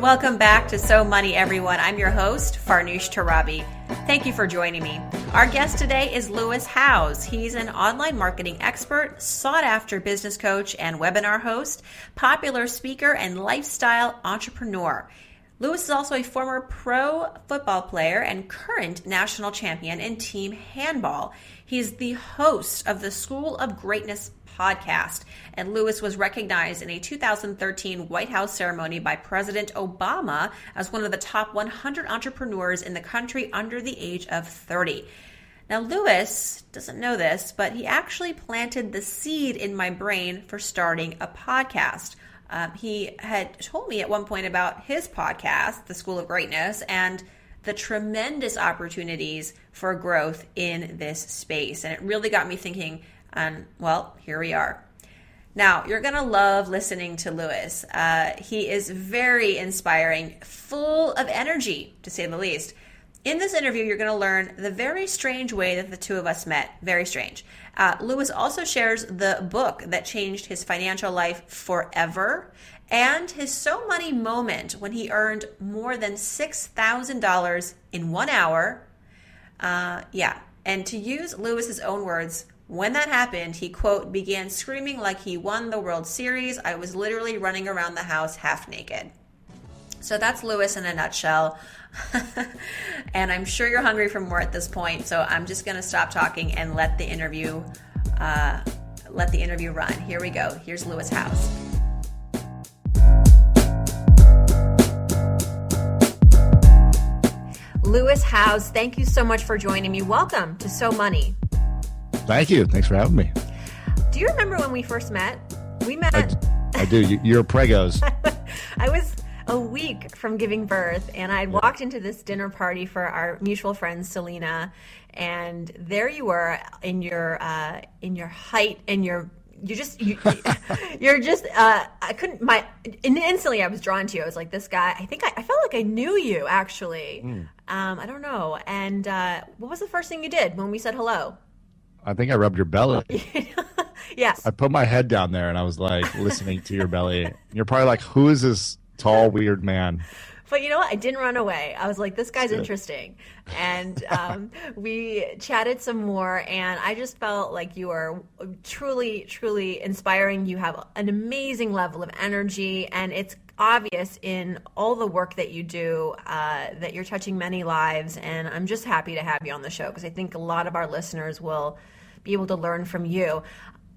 Welcome back to So Money, everyone. I'm your host, Farnoosh Torabi. Thank you for joining me. Our guest today is Lewis Howes. He's an online marketing expert, sought after business coach and webinar host, popular speaker, and lifestyle entrepreneur. Lewis is also a former pro football player and current national champion in team handball. He's the host of the School of Greatness podcast. And Lewis was recognized in a 2013 White House ceremony by President Obama as one of the top 100 entrepreneurs in the country under the age of 30. Now, Lewis doesn't know this, but he actually planted the seed in my brain for starting a podcast. Um, he had told me at one point about his podcast, The School of Greatness, and the tremendous opportunities for growth in this space. And it really got me thinking and well, here we are. Now, you're going to love listening to Lewis. Uh, he is very inspiring, full of energy, to say the least. In this interview, you're going to learn the very strange way that the two of us met. Very strange. Uh, Lewis also shares the book that changed his financial life forever and his so money moment when he earned more than $6,000 in one hour. Uh, yeah. And to use Lewis's own words, when that happened, he, quote, began screaming like he won the World Series. I was literally running around the house half naked. So that's Lewis in a nutshell. and I'm sure you're hungry for more at this point. So I'm just going to stop talking and let the interview uh, let the interview run. Here we go. Here's Lewis Howes. Lewis Howes, thank you so much for joining me. Welcome to So Money. Thank you. Thanks for having me. Do you remember when we first met? We met. I, I do. You're pregos. I was a week from giving birth, and I walked into this dinner party for our mutual friend Selena, and there you were in your uh, in your height and your you just you, you're just uh, I couldn't my instantly I was drawn to you. I was like this guy. I think I, I felt like I knew you actually. Mm. Um, I don't know. And uh, what was the first thing you did when we said hello? I think I rubbed your belly. yes. I put my head down there and I was like listening to your belly. You're probably like, who is this tall, weird man? But you know what? I didn't run away. I was like, this guy's interesting. And um, we chatted some more, and I just felt like you are truly, truly inspiring. You have an amazing level of energy, and it's obvious in all the work that you do uh, that you're touching many lives. And I'm just happy to have you on the show because I think a lot of our listeners will be able to learn from you.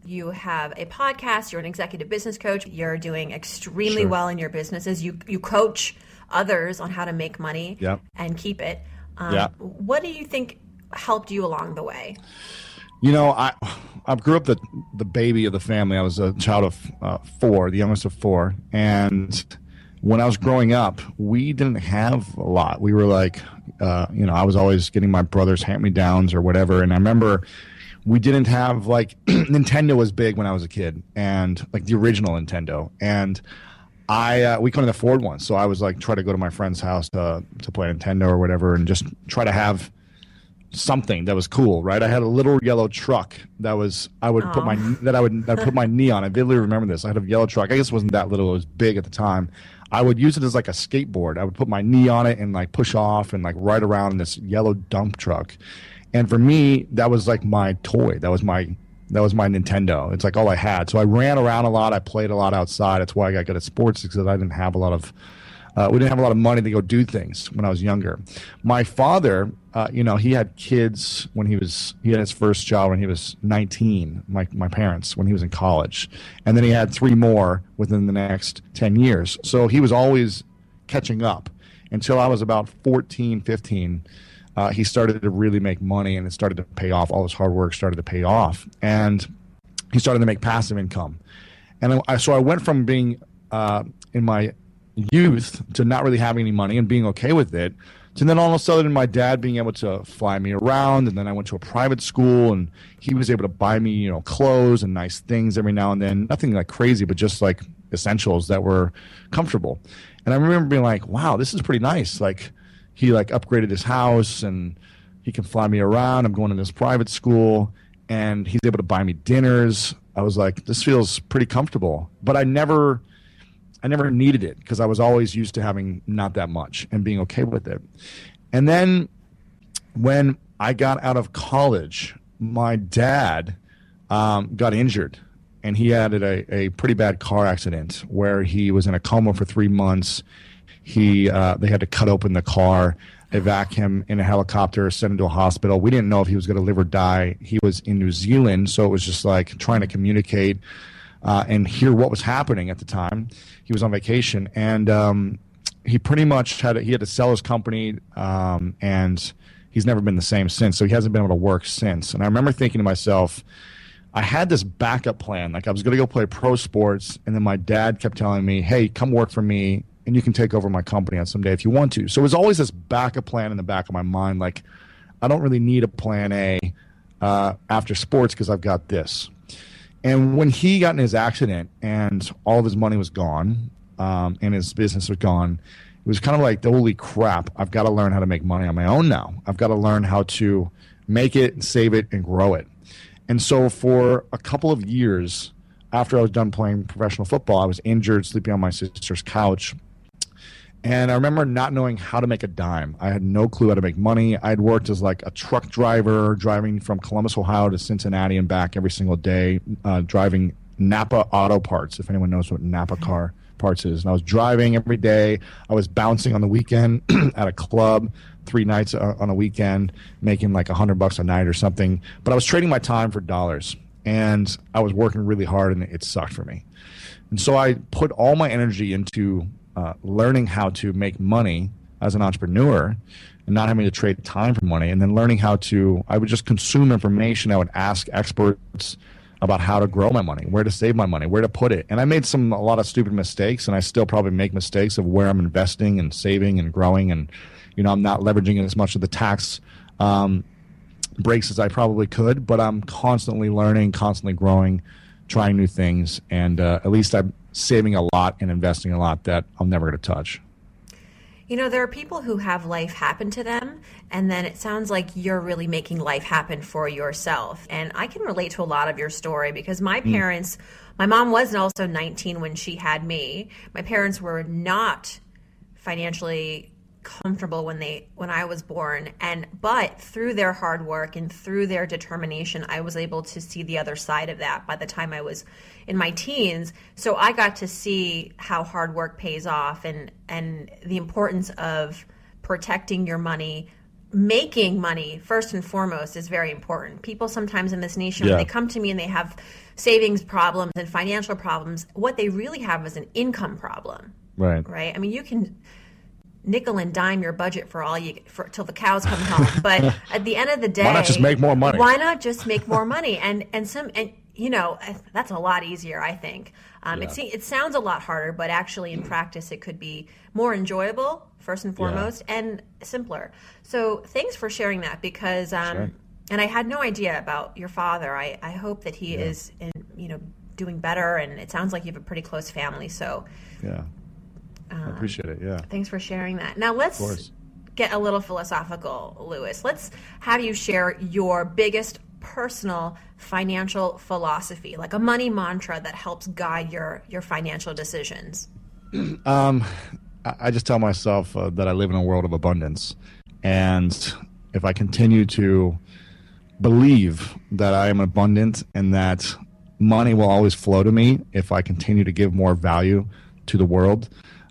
You have a podcast, you're an executive business coach, you're doing extremely sure. well in your businesses. You, you coach others on how to make money yep. and keep it. Um, yeah. What do you think helped you along the way? You know, I I grew up the the baby of the family. I was a child of uh, four, the youngest of four, and when I was growing up, we didn't have a lot. We were like, uh, you know, I was always getting my brother's hand me downs or whatever, and I remember we didn't have like Nintendo was big when I was a kid, and like the original Nintendo, and I uh, we couldn't afford one, so I was like try to go to my friend's house to to play Nintendo or whatever, and just try to have something that was cool, right? I had a little yellow truck that was I would put my that I would I put my knee on. I vividly remember this. I had a yellow truck. I guess it wasn't that little. It was big at the time. I would use it as like a skateboard. I would put my knee on it and like push off and like ride around in this yellow dump truck. And for me, that was like my toy. That was my that was my Nintendo. It's like all I had. So I ran around a lot. I played a lot outside. That's why I got good at sports because I didn't have a lot of uh, we didn't have a lot of money to go do things when I was younger. My father, uh, you know, he had kids when he was he had his first child when he was 19. My my parents when he was in college, and then he had three more within the next 10 years. So he was always catching up until I was about 14, 15. Uh, he started to really make money, and it started to pay off. All his hard work started to pay off, and he started to make passive income And I, so I went from being uh, in my youth to not really having any money and being okay with it. And then all of a sudden, my dad being able to fly me around, and then I went to a private school, and he was able to buy me, you know, clothes and nice things every now and then. Nothing like crazy, but just like essentials that were comfortable. And I remember being like, "Wow, this is pretty nice." Like, he like upgraded his house, and he can fly me around. I'm going to this private school, and he's able to buy me dinners. I was like, "This feels pretty comfortable," but I never I never needed it because I was always used to having not that much and being okay with it. And then when I got out of college, my dad um, got injured and he had a, a pretty bad car accident where he was in a coma for three months. He uh, they had to cut open the car, evac him in a helicopter, send him to a hospital. We didn't know if he was going to live or die. He was in New Zealand, so it was just like trying to communicate uh, and hear what was happening at the time. He was on vacation, and um, he pretty much had he had to sell his company, um, and he's never been the same since. So he hasn't been able to work since. And I remember thinking to myself. I had this backup plan. Like I was going to go play pro sports, and then my dad kept telling me, "Hey, come work for me, and you can take over my company on some day if you want to." So it was always this backup plan in the back of my mind. Like I don't really need a plan A uh, after sports because I've got this. And when he got in his accident and all of his money was gone um, and his business was gone, it was kind of like, holy crap, I've got to learn how to make money on my own now. I've got to learn how to make it, and save it, and grow it. And so for a couple of years after I was done playing professional football, I was injured, sleeping on my sister's couch. And I remember not knowing how to make a dime. I had no clue how to make money. I had worked as like a truck driver, driving from Columbus, Ohio to Cincinnati and back every single day, uh, driving Napa Auto Parts, if anyone knows what Napa car parts is. And I was driving every day. I was bouncing on the weekend at a club three nights uh, on a weekend, making like a hundred bucks a night or something. But I was trading my time for dollars, and I was working really hard, and it sucked for me. And so I put all my energy into uh, learning how to make money as an entrepreneur and not having to trade time for money and then learning how to i would just consume information. I would ask experts about how to grow my money where to save my money where to put it. And i made some a lot of stupid mistakes and i still probably make mistakes of where i'm investing and saving and growing and you know i'm not leveraging as much of the tax um, breaks as i probably could but i'm constantly learning constantly growing trying new things and uh, at least i'm saving a lot and investing a lot that I'm never going to touch. You know, there are people who have life happen to them, and then it sounds like you're really making life happen for yourself. And I can relate to a lot of your story because my mm. parents, my mom was also 19 when she had me. My parents were not financially comfortable when they when I was born. And but through their hard work and through their determination I was able to see the other side of that by the time I was in my teens. So I got to see how hard work pays off and and the importance of protecting your money. Making money first and foremost is very important. People sometimes in this nation yeah. when they come to me and they have savings problems and financial problems what they really have is an income problem. Right. Right? I mean you can nickel and dime your budget for all you for till the cows come home. But at the end of the day, why not just make more money? Why not just make more money? And and some and you know that's a lot easier. I think um, yeah. it it sounds a lot harder, but actually in practice it could be more enjoyable first and foremost yeah. and simpler. So thanks for sharing that because. Um, sure. And I had no idea about your father. I, I hope that he yeah. is, in, you know, doing better. And it sounds like you have a pretty close family. So, yeah, I appreciate it. Yeah. Thanks for sharing that. Now let's get a little philosophical, Lewis. Let's have you share your biggest personal financial philosophy, like a money mantra that helps guide your your financial decisions. Um, I just tell myself uh, that I live in a world of abundance, and if I continue to believe that I am abundant and that money will always flow to me if I continue to give more value to the world,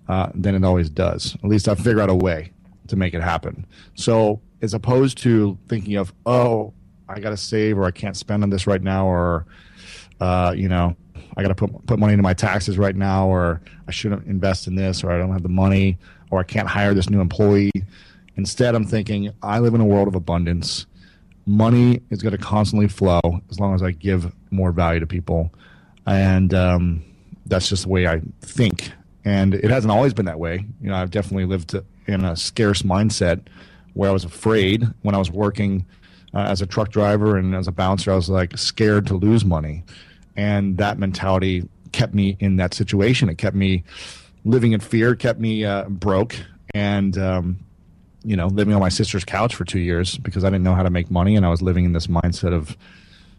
uh, than it always does. At least I figure out a way to make it happen. So as opposed to thinking of, oh, I got to save or I can't spend on this right now or, uh, you know, I got to put put money into my taxes right now or I shouldn't invest in this or I don't have the money or I can't hire this new employee. Instead, I'm thinking I live in a world of abundance. Money is going to constantly flow as long as I give more value to people. And um, that's just the way I think, and it hasn't always been that way. You know, I've definitely lived in a scarce mindset where I was afraid when I was working uh, as a truck driver and as a bouncer. I was like scared to lose money, and that mentality kept me in that situation. It kept me living in fear, kept me uh, broke, and um, you know, living on my sister's couch for two years because I didn't know how to make money, and I was living in this mindset of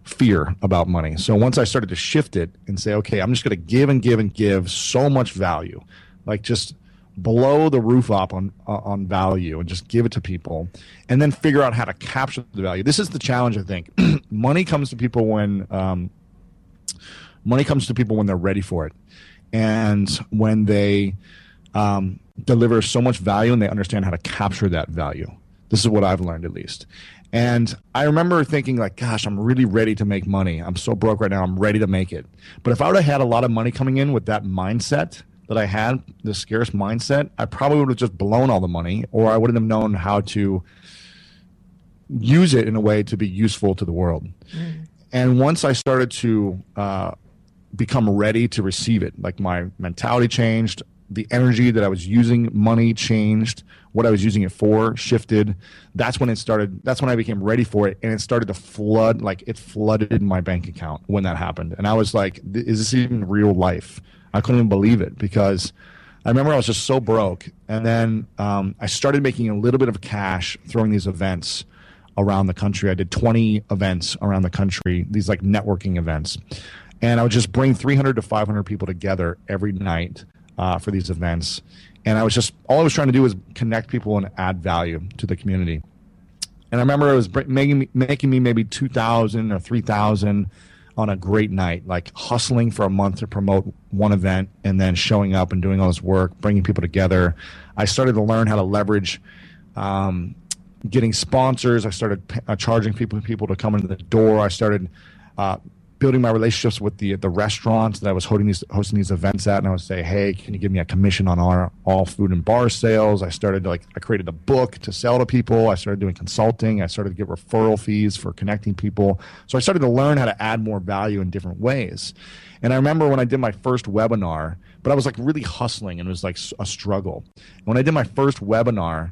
fear about money. So once I started to shift it and say, okay, I'm just going to give and give and give so much value, like just blow the roof up on uh, on value and just give it to people and then figure out how to capture the value. This is the challenge i think. Money comes to people when um, money comes to people when they're ready for it and when they um, deliver so much value and they understand how to capture that value. This is what i've learned at least and I remember thinking, like, gosh, I'm really ready to make money. I'm so broke right now. I'm ready to make it. But if I would have had a lot of money coming in with that mindset, that I had, the scarce mindset, I probably would have just blown all the money, or I wouldn't have known how to use it in a way to be useful to the world. Mm. And once I started to uh, become ready to receive it, like my mentality changed, the energy that I was using money changed, what I was using it for shifted. That's when it started. That's when I became ready for it, and it started to flood. Like it flooded my bank account when that happened, and I was like, "Is this even real life?" I couldn't even believe it because I remember I was just so broke. And then um, I started making a little bit of cash throwing these events around the country. I did 20 events around the country, these like networking events. And I would just bring 300 to 500 people together every night uh, for these events. And I was just, all I was trying to do was connect people and add value to the community. And I remember it was making me, making me maybe 2,000 or 3,000 on a great night, like hustling for a month to promote one event and then showing up and doing all this work, bringing people together. I started to learn how to leverage um, getting sponsors. I started uh, charging people people to come into the door. I started uh, building my relationships with the the restaurants that I was hosting these hosting these events at, and I would say, "Hey, can you give me a commission on our all food and bar sales?" I started like I created a book to sell to people. I started doing consulting. I started to get referral fees for connecting people. So I started to learn how to add more value in different ways. And I remember when I did my first webinar, but I was like really hustling and it was like a struggle. When I did my first webinar,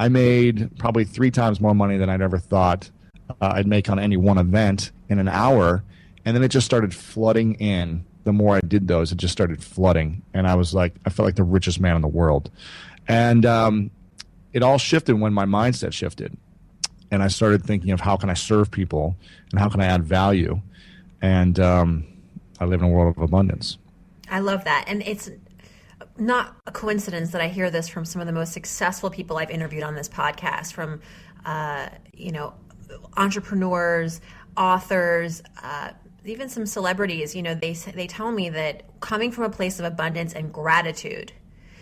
I made probably three times more money than I'd ever thought uh, I'd make on any one event in an hour and then it just started flooding in. The more i did those it just started flooding. And i was like i felt like the richest man in the world. And um, it all shifted when my mindset shifted. And i started thinking of how can i serve people and how can i add value? And um, i live in a world of abundance. I love that. And it's not a coincidence that i hear this from some of the most successful people i've interviewed on this podcast from uh, you know entrepreneurs authors uh, even some celebrities, you know, they they tell me that coming from a place of abundance and gratitude,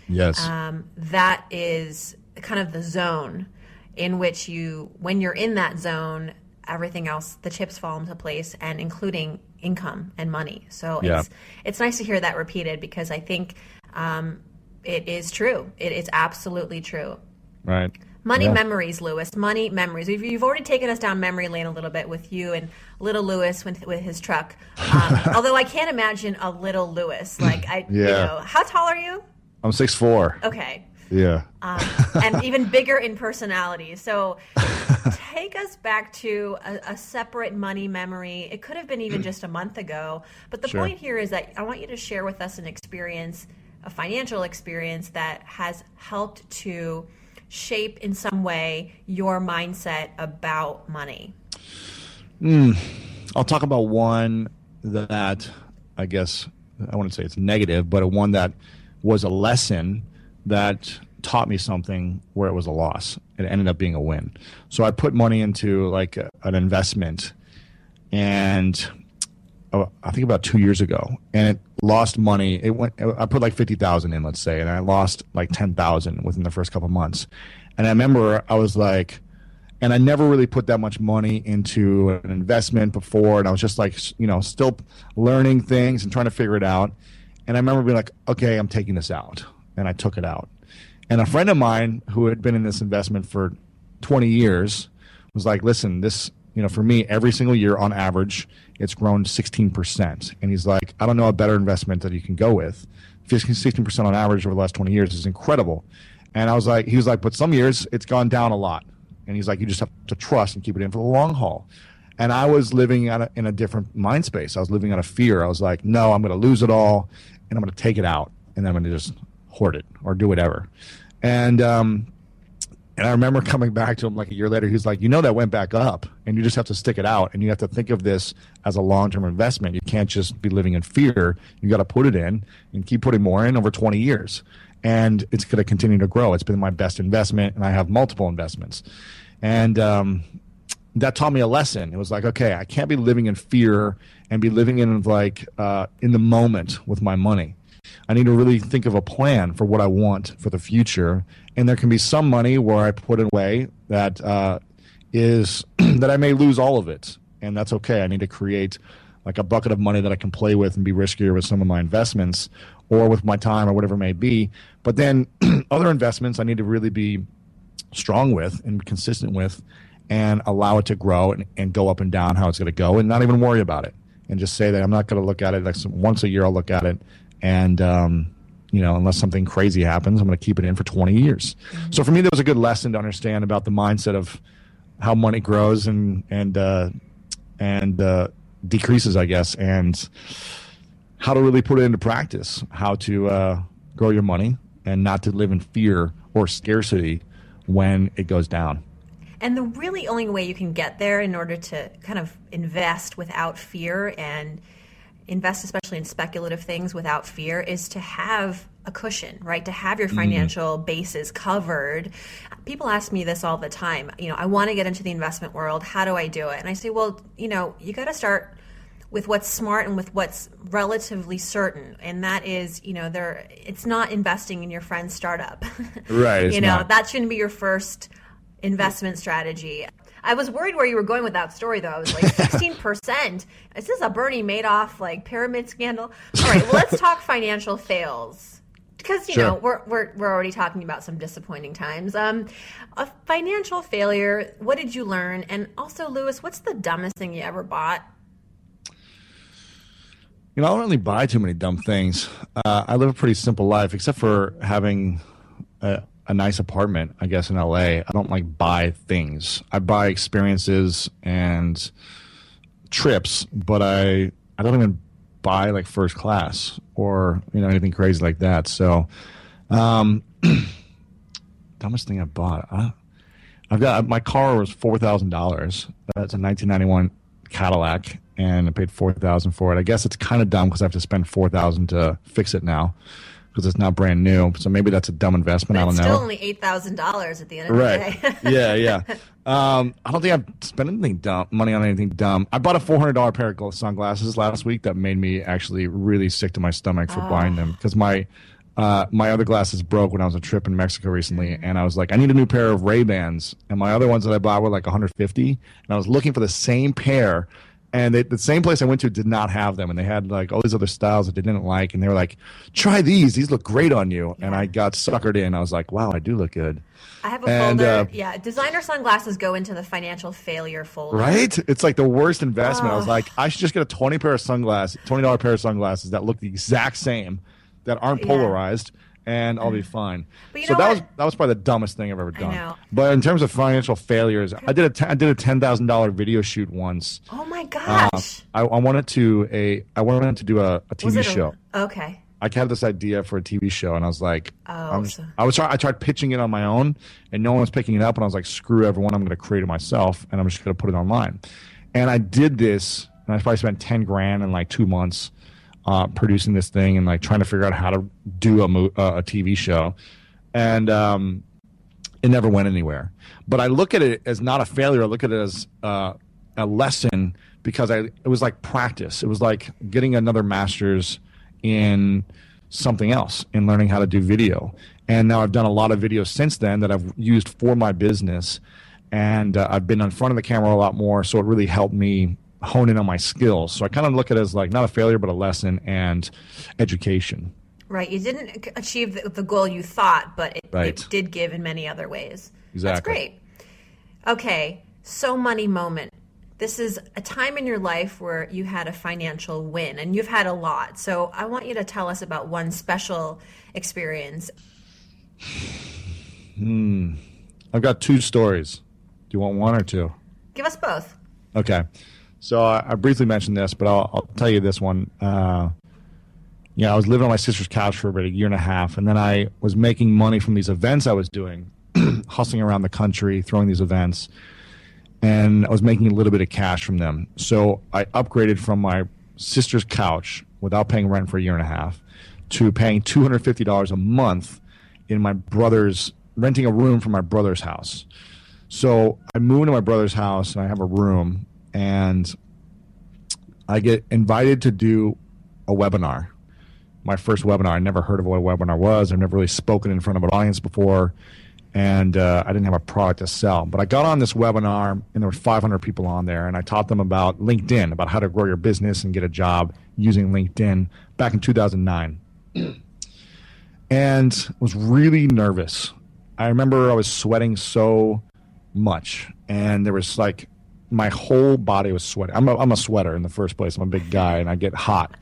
yes, um, that is kind of the zone in which you, when you're in that zone, everything else, the chips fall into place, and including income and money. So yeah. it's it's nice to hear that repeated because I think um, it is true. It is absolutely true. Right. Money yeah. memories, Lewis. Money memories. You've already taken us down memory lane a little bit with you and little Lewis with, with his truck. Um, although I can't imagine a little Lewis. Like I, yeah. you know, how tall are you? I'm six four. Okay. Yeah. Um, and even bigger in personality. So take us back to a, a, separate money memory. It could have been even just a month ago. But the sure. point here is that I want you to share with us an experience, a financial experience that has helped to shape in some way your mindset about money? Mm, I'll talk about one that I guess I wouldn't say it's negative, but a one that was a lesson that taught me something where it was a loss. It ended up being a win. So I put money into like a, an investment, and I think about two years ago, and it lost money. It went. I put like fifty thousand in, let's say, and I lost like ten thousand within the first couple months. And I remember I was like, and I never really put that much money into an investment before, and I was just like, you know, still learning things and trying to figure it out. And I remember being like, okay, I'm taking this out, and I took it out. And a friend of mine who had been in this investment for 20 years was like, listen, this you know, for me, every single year on average, it's grown 16%. And he's like, I don't know a better investment that you can go with. 16% on average over the last 20 years is incredible. And I was like, he was like, but some years it's gone down a lot. And he's like, you just have to trust and keep it in for the long haul. And I was living in a different mind space. I was living out of fear. I was like, no, I'm going to lose it all and I'm going to take it out and I'm going to just hoard it or do whatever. And, um, and I remember coming back to him like a year later. He's like, you know, that went back up, and you just have to stick it out, and you have to think of this as a long-term investment. You can't just be living in fear. You got to put it in and keep putting more in over 20 years, and it's going to continue to grow. It's been my best investment, and I have multiple investments, and um, that taught me a lesson. It was like, okay, I can't be living in fear and be living in like uh, in the moment with my money. I need to really think of a plan for what I want for the future. And there can be some money where I put it away that uh, is that I may lose all of it, and that's okay. I need to create like a bucket of money that I can play with and be riskier with some of my investments or with my time or whatever it may be. But then other investments I need to really be strong with and consistent with and allow it to grow and, and go up and down how it's going to go and not even worry about it and just say that I'm not going to look at it like once a year I'll look at it and um, you know unless something crazy happens i'm going to keep it in for 20 years. Mm-hmm. so for me that was a good lesson to understand about the mindset of how money grows and and uh, and uh, decreases i guess and how to really put it into practice. How to uh, grow your money and not to live in fear or scarcity when it goes down. And the really only way you can get there in order to kind of invest without fear and invest especially in speculative things without fear is to have a cushion right to have your mm-hmm. financial mm. bases covered people ask me this all the time you know i want to get into the investment world how do i do it and i say well you know you got to start with what's smart and with what's relatively certain and that is you know there it's not investing in your friend's startup right you know not. that shouldn't be your first investment strategy I was worried where you were going with that story, though. I was like, 16%. Is this a Bernie Madoff like pyramid scandal? All right, well, let's talk financial fails because you sure. know we're, we're we're already talking about some disappointing times. Um, a financial failure. What did you learn? And also, Lewis, what's the dumbest thing you ever bought? You know, I don't really buy too many dumb things. Uh, I live a pretty simple life, except for having a, a nice apartment, I guess, in LA. I don't like buy things. I buy experiences and trips, but I I don't even buy like first class or you know anything crazy like that. So, um, dumbest thing I bought. I, I've got my car was four thousand dollars. That's a 1991 Cadillac, and I paid four thousand for it. I guess it's kind of dumb because I have to spend four thousand to fix it now because it's not brand new. So maybe that's a dumb investment. But I don't know. Still only eight thousand dollars at the end of right. the day. yeah, yeah. Um, I don't think I've spent anything dumb money on anything dumb. I bought a four hundred dollar pair of sunglasses last week that made me actually really sick to my stomach for oh. buying them because my uh, my other glasses broke when I was a trip in Mexico recently, mm. and I was like, I need a new pair of Ray Bans, and my other ones that I bought were like 150, and I was looking for the same pair and they, the same place I went to did not have them, and they had like all these other styles that they didn't like, and they were like, "Try these; these look great on you." Yeah. And I got suckered in. I was like, "Wow, I do look good." I have a and, folder. Uh, yeah, designer sunglasses go into the financial failure folder. Right? It's like the worst investment. Oh. I was like, I should just get a twenty pair of sunglasses, twenty dollar pair of sunglasses that look the exact same, that aren't polarized. Yeah and I'll be fine. so that what? was that was probably the dumbest thing I've ever done. But in terms of financial failures, I did a t- I did a ten thousand dollar video shoot once. Oh my gosh! Uh, I, I, wanted to a I wanted to do a, a TV show. A, okay. I had this idea for a TV show, and I was like, oh, so. I was try, I tried pitching it on my own, and no one was picking it up, and I was like, screw everyone, I'm going to create it myself, and I'm just going to put it online. And I did this, and I probably spent ten grand in like two months uh, producing this thing and like trying to figure out how to do a, mo- uh, a TV show, and um, it never went anywhere. But I look at it as not a failure. I look at it as uh, a lesson because I it was like practice. It was like getting another master's in something else in learning how to do video. And now I've done a lot of videos since then that I've used for my business, and uh, I've been in front of the camera a lot more. So it really helped me hone in on my skills. So I kind of look at it as like not a failure, but a lesson and education. Right. You didn't achieve the, goal you thought, but it, right. it, did give in many other ways. Exactly. That's great. Okay. So money moment. this is a time in your life where you had a financial win and you've had a lot. So I want you to tell us about one special experience. Hmm. I've got two stories. Do you want one or two? Give us both. Okay. So I, I briefly mentioned this, but I'll, I'll tell you this one. Uh, yeah, I was living on my sister's couch for about a year and a half, and then I was making money from these events I was doing, hustling around the country, throwing these events and I was making a little bit of cash from them. So I upgraded from my sister's couch without paying rent for a year and a half to paying $250 a month in my brother's renting a room for my brother's house. So I moved into my brother's house and I have a room and I get invited to do a webinar. My first webinar. I never heard of what a webinar was. I've never really spoken in front of an audience before and uh, I didn't have a product to sell. But I got on this webinar, and there were 500 people on there, and I taught them about LinkedIn, about how to grow your business and get a job using LinkedIn back in 2009. and was really nervous. I remember I was sweating so much, and there was like my whole body was sweating. I'm a, I'm a sweater in the first place. I'm a big guy, and I get hot.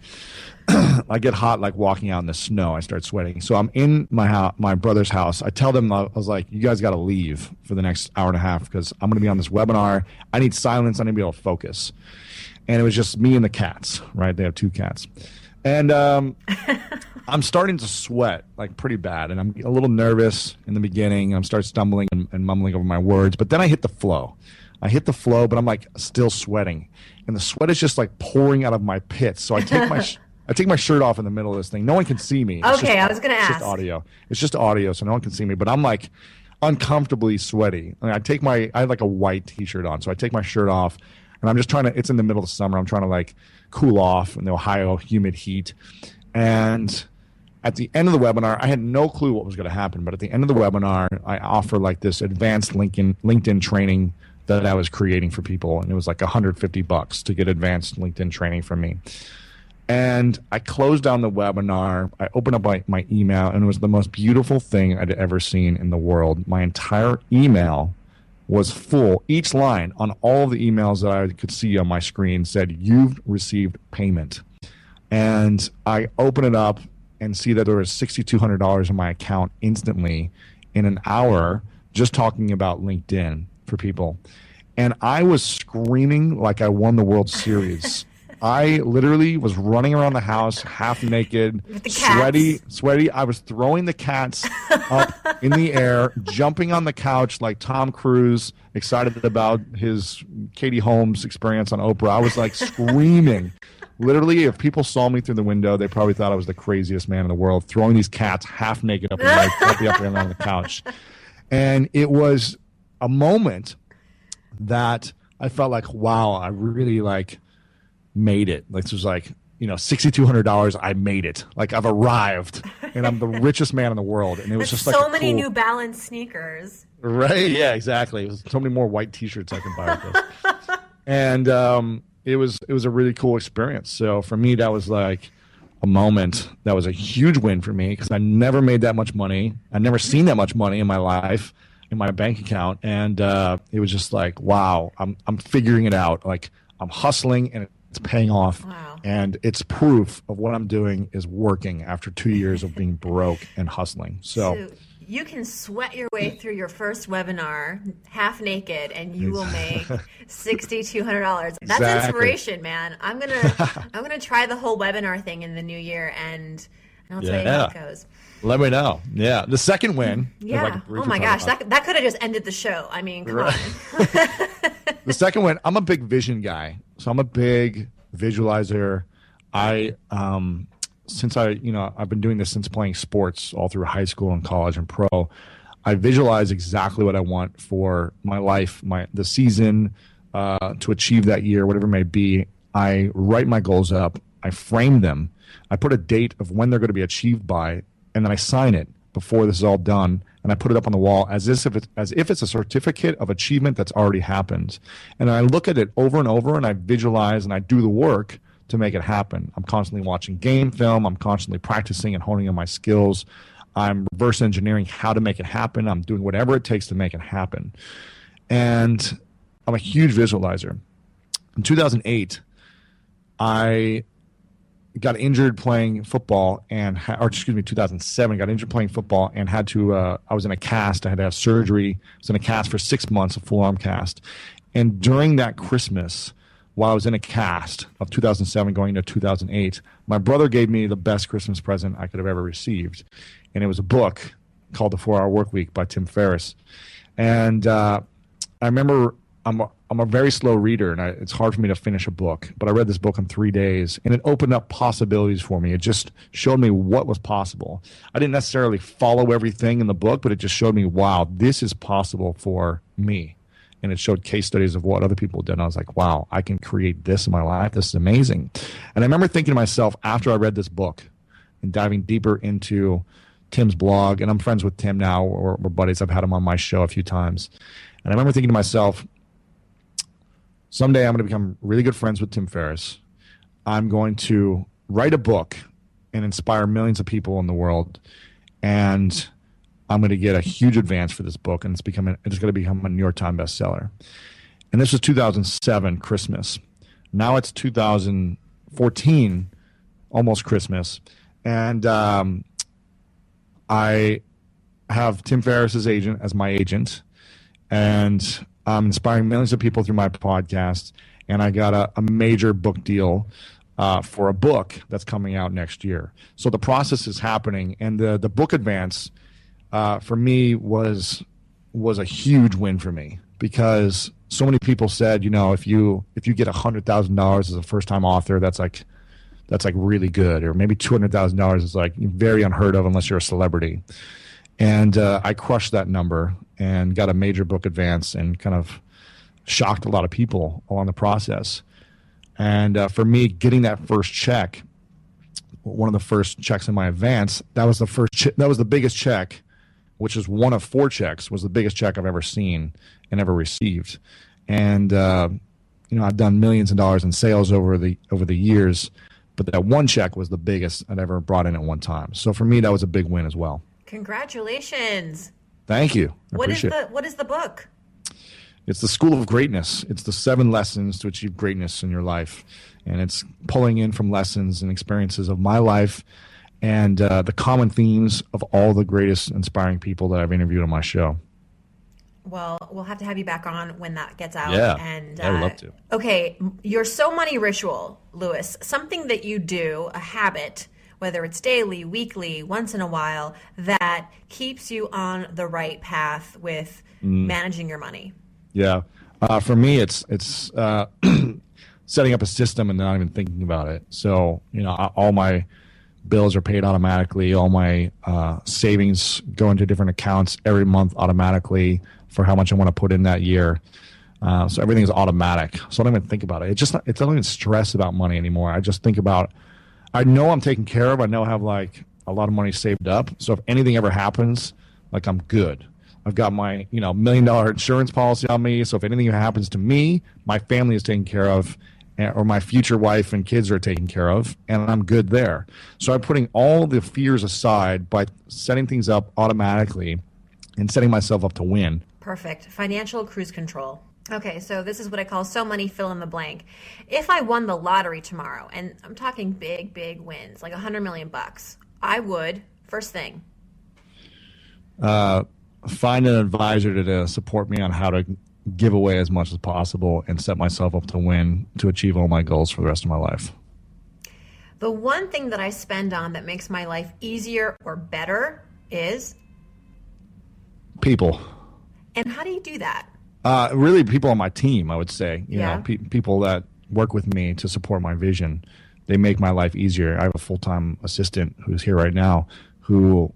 I get hot like walking out in the snow. I start sweating. So I'm in my house, my brother's house. I tell them I was like, "You guys got to leave for the next hour and a half because I'm going to be on this webinar. I need silence. I need to be able to focus." And it was just me and the cats. Right? They have two cats, and um, I'm starting to sweat like pretty bad, and I'm a little nervous in the beginning. I'm start stumbling and, and mumbling over my words, but then I hit the flow. I hit the flow, but I'm like still sweating, and the sweat is just like pouring out of my pits. So I take my I take my shirt off in the middle of this thing. No one can see me. It's okay, just, I was going to ask. Just audio. It's just audio, so no one can see me. But I'm like uncomfortably sweaty. I, mean, I take my I have like a white T-shirt on, so I take my shirt off, and I'm just trying to. It's in the middle of the summer. I'm trying to like cool off in the Ohio humid heat, and at the end of the webinar, I had no clue what was going to happen. But at the end of the webinar, I offer like this advanced LinkedIn LinkedIn training that I was creating for people, and it was like 150 bucks to get advanced LinkedIn training from me. And I closed down the webinar. I opened up my, my email, and it was the most beautiful thing I'd ever seen in the world. My entire email was full. Each line on all the emails that I could see on my screen said, You've received payment. And I open it up and see that there was $6,200 in my account instantly in an hour just talking about LinkedIn for people. And I was screaming like I won the World Series. I literally was running around the house half naked, sweaty, sweaty. I was throwing the cats up in the air, jumping on the couch like Tom Cruise, excited about his Katie Holmes experience on Oprah. I was like screaming. Literally, if people saw me through the window, they probably thought I was the craziest man in the world, throwing these cats half naked up in the, up the end on the couch. And it was a moment that I felt like, wow, I really like made it. Like this was like you know sixty two hundred dollars. I made it. Like I've arrived, and I'm the richest man in the world. And it was just like so many cool... New Balance sneakers. Right? Yeah, exactly. It was so many more white T-shirts I can buy with this. and um, it was it was a really cool experience. So for me, that was like a moment that was a huge win for me because I never made that much money. I never seen that much money in my life in my bank account, and uh, it was just like, wow, I'm I'm figuring it out. Like I'm hustling, and it's paying off. Wow. And it's proof of what I'm doing is working after two years of being broke and hustling. So, so you can sweat your way through your first webinar half naked and you will make sixty two hundred dollars. That's exactly. inspiration, man. I'm gonna I'm gonna try the whole webinar thing in the new year and I'll yeah. tell you how it goes. Let me know. Yeah, the second win. Yeah. Oh my gosh, that that could have just ended the show. I mean, come right. on. the second win. I'm a big vision guy, so I'm a big visualizer. I um, since I you know I've been doing this since playing sports all through high school and college and pro. I visualize exactly what I want for my life, my the season uh, to achieve that year, whatever it may be. I write my goals up. I frame them. I put a date of when they're going to be achieved by, and then I sign it before this is all done and I put it up on the wall as if it's, as if it's a certificate of achievement that's already happened. And I look at it over and over and I visualize and I do the work to make it happen. I'm constantly watching game film, I'm constantly practicing and honing on my skills. I'm reverse engineering how to make it happen. I'm doing whatever it takes to make it happen. And I'm a huge visualizer. in 2008, I got injured playing football and ha- or excuse me 2007 got injured playing football and had to uh, i was in a cast. I had to have surgery. I was in a cast for six months a full arm cast. And during that christmas while i was in a cast of 2007 going into 2008 my brother gave me the best christmas present i could have ever received. And it was a book called the four hour work week by tim ferriss. And uh, i remember I'm a, I'm a very slow reader, and I, it's hard for me to finish a book. But I read this book in three days, and it opened up possibilities for me. It just showed me what was possible. I didn't necessarily follow everything in the book, but it just showed me, wow, this is possible for me. And it showed case studies of what other people did. And I was like, wow, I can create this in my life. This is amazing. And I remember thinking to myself after I read this book and diving deeper into Tim's blog, and I'm friends with Tim now, or we're buddies. I've had him on my show a few times. And I remember thinking to myself, someday I'm going to become really good friends with Tim Ferriss. I'm going to write a book and inspire millions of people in the world. And I'm going to get a huge advance for this book, and it's becoming it's going to become a New York Times bestseller. And this was 2007 Christmas. Now it's 2014, almost Christmas, and um, I have Tim Ferriss's agent as my agent, and I'm inspiring millions of people through my podcast, and I got a, a major book deal uh, for a book that's coming out next year. So the process is happening, and the the book advance uh, for me was was a huge win for me because so many people said, you know, if you if you get hundred thousand dollars as a first time author, that's like that's like really good, or maybe two hundred thousand dollars is like very unheard of unless you're a celebrity. And uh, I crushed that number and got a major book advance and kind of shocked a lot of people along the process. And uh, for me, getting that first check, one of the first checks in my advance, that was the first, che- that was the biggest check, which is one of four checks, was the biggest check I've ever seen and ever received. And uh, you know, I've done millions of dollars in sales over the over the years, but that one check was the biggest I'd ever brought in at one time. So for me, that was a big win as well. Congratulations. Thank you. I what is the What is the book? It's the School of Greatness. It's the seven lessons to achieve greatness in your life, and it's pulling in from lessons and experiences of my life and uh, the common themes of all the greatest inspiring people that I've interviewed on my show. Well, we'll have to have you back on when that gets out. Yeah, and uh, I would love to. Okay, your so money ritual, Lewis, something that you do, a habit whether it's daily, weekly, once in a while, that keeps you on the right path with mm. managing your money? Yeah. Uh, for me, it's it's uh, setting up a system and not even thinking about it. So you know, all my bills are paid automatically. All my uh, savings go into different accounts every month automatically for how much I want to put in that year. Uh, so everything is automatic. So I don't even think about it. It just it doesn't even stress about money anymore. I just think about I know I'm taken care of. I know I have like a lot of money saved up. So if anything ever happens, like I'm good. I've got my, you know, million dollar insurance policy on me. So if anything happens to me, my family is taken care of eh, or my future wife and kids are taken care of and I'm good there. So I'm putting all the fears aside by setting things up automatically and setting myself up to win. Perfect. Financial cruise control. Okay, so this is what I call so money fill in the blank. If I won the lottery tomorrow, and I'm talking big, big wins, like a hundred million bucks, I would first thing. Uh, find an advisor to, to support me on how to give away as much as possible and set myself up to win to achieve all my goals for the rest of my life. The one thing that I spend on that makes my life easier or better is people. And how do you do that? Uh, really, people on my team, I would say. You yeah. know, pe- people that work with me to support my vision. They make my life easier. I have a full time assistant who's here right now who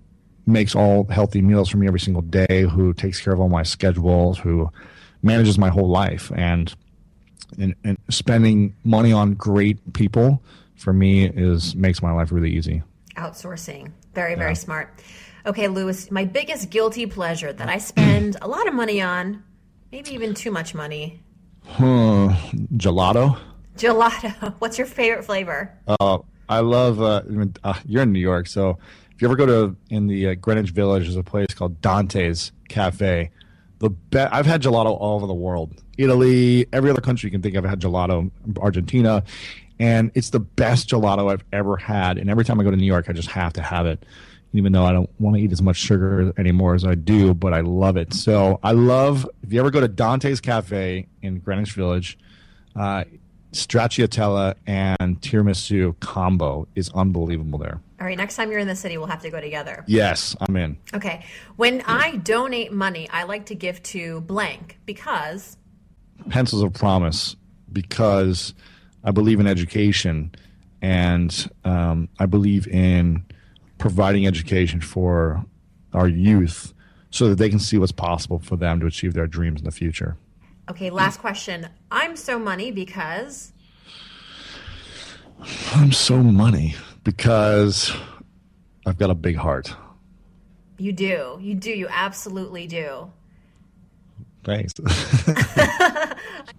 makes all healthy meals for me every single day, who takes care of all my schedules, who manages my whole life. And, and, and spending money on great people for me is makes my life really easy. Outsourcing. Very, very yeah. smart. Okay, Lewis, my biggest guilty pleasure that I spend a lot of money on Maybe even too much money. Hmm, gelato. Gelato. What's your favorite flavor? Uh, I love. Uh, uh, you're in New York, so if you ever go to in the uh, Greenwich Village, there's a place called Dante's Cafe. the best. I've had gelato all over the world. Italy, every other country you can think of, I've had gelato. Argentina, and it's the best gelato I've ever had. And every time I go to New York, I just have to have it, even though I don't want to eat as much sugar anymore as I do. But I love it. So I love. If you ever go to Dante's Cafe in Greenwich Village, uh, stracciatella and tiramisu combo is unbelievable there. All right, next time you're in the city, we'll have to go together. Yes, I'm in. Okay. When I donate money, I like to give to blank because Pencils of Promise because I believe in education and um, I believe in providing education for our youth so that they can see what's possible for them to achieve their dreams in the future. Okay, last question. I'm so money because I'm so money because I've got a big heart. you do. You do. You absolutely do. Thanks.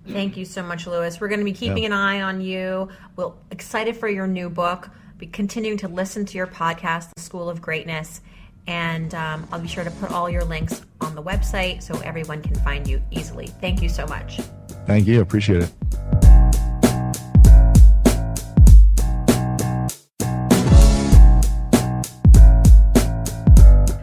Thank you so much, Lewis. We're going to be keeping Yeah. an eye on you. We're excited for your new book. Be continuing to listen to your podcast, The School of Greatness, and um, I'll be sure to put all your links on the website so everyone can find you easily. Thank you so much. Thank you. Appreciate it.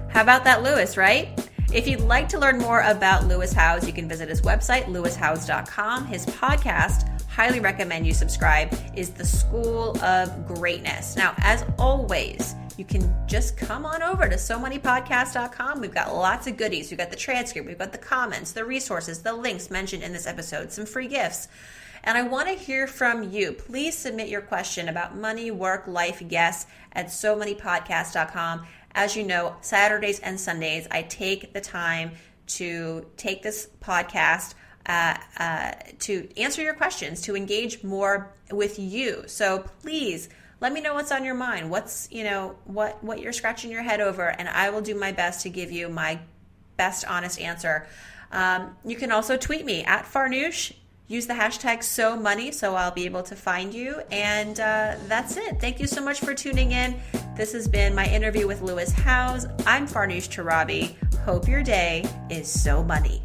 How about that, Lewis, right? If you'd like to learn more about Lewis Howes, you can visit his website, lewishowes.com. His podcast, highly recommend you subscribe, is The School of Greatness. Now, as always, you can just come on over to somoneypodcast.com. We've got lots of goodies. We've got the transcript, we've got the comments, the resources, the links mentioned in this episode, some free gifts. And I want to hear from you. Please submit your question about money, work, life, guests at somoneypodcast.com. As you know, Saturdays and Sundays, I take the time to take this podcast uh, uh, to answer your questions, to engage more with you. So please let me know what's on your mind. What's you know what what you're scratching your head over, and I will do my best to give you my best honest answer. Um, you can also tweet me at Farnoosh. Use the hashtag so money so I'll be able to find you. And uh, that's it. Thank you so much for tuning in. This has been my interview with Lewis Howes. I'm Farnoosh Torabi. Hope your day is so money.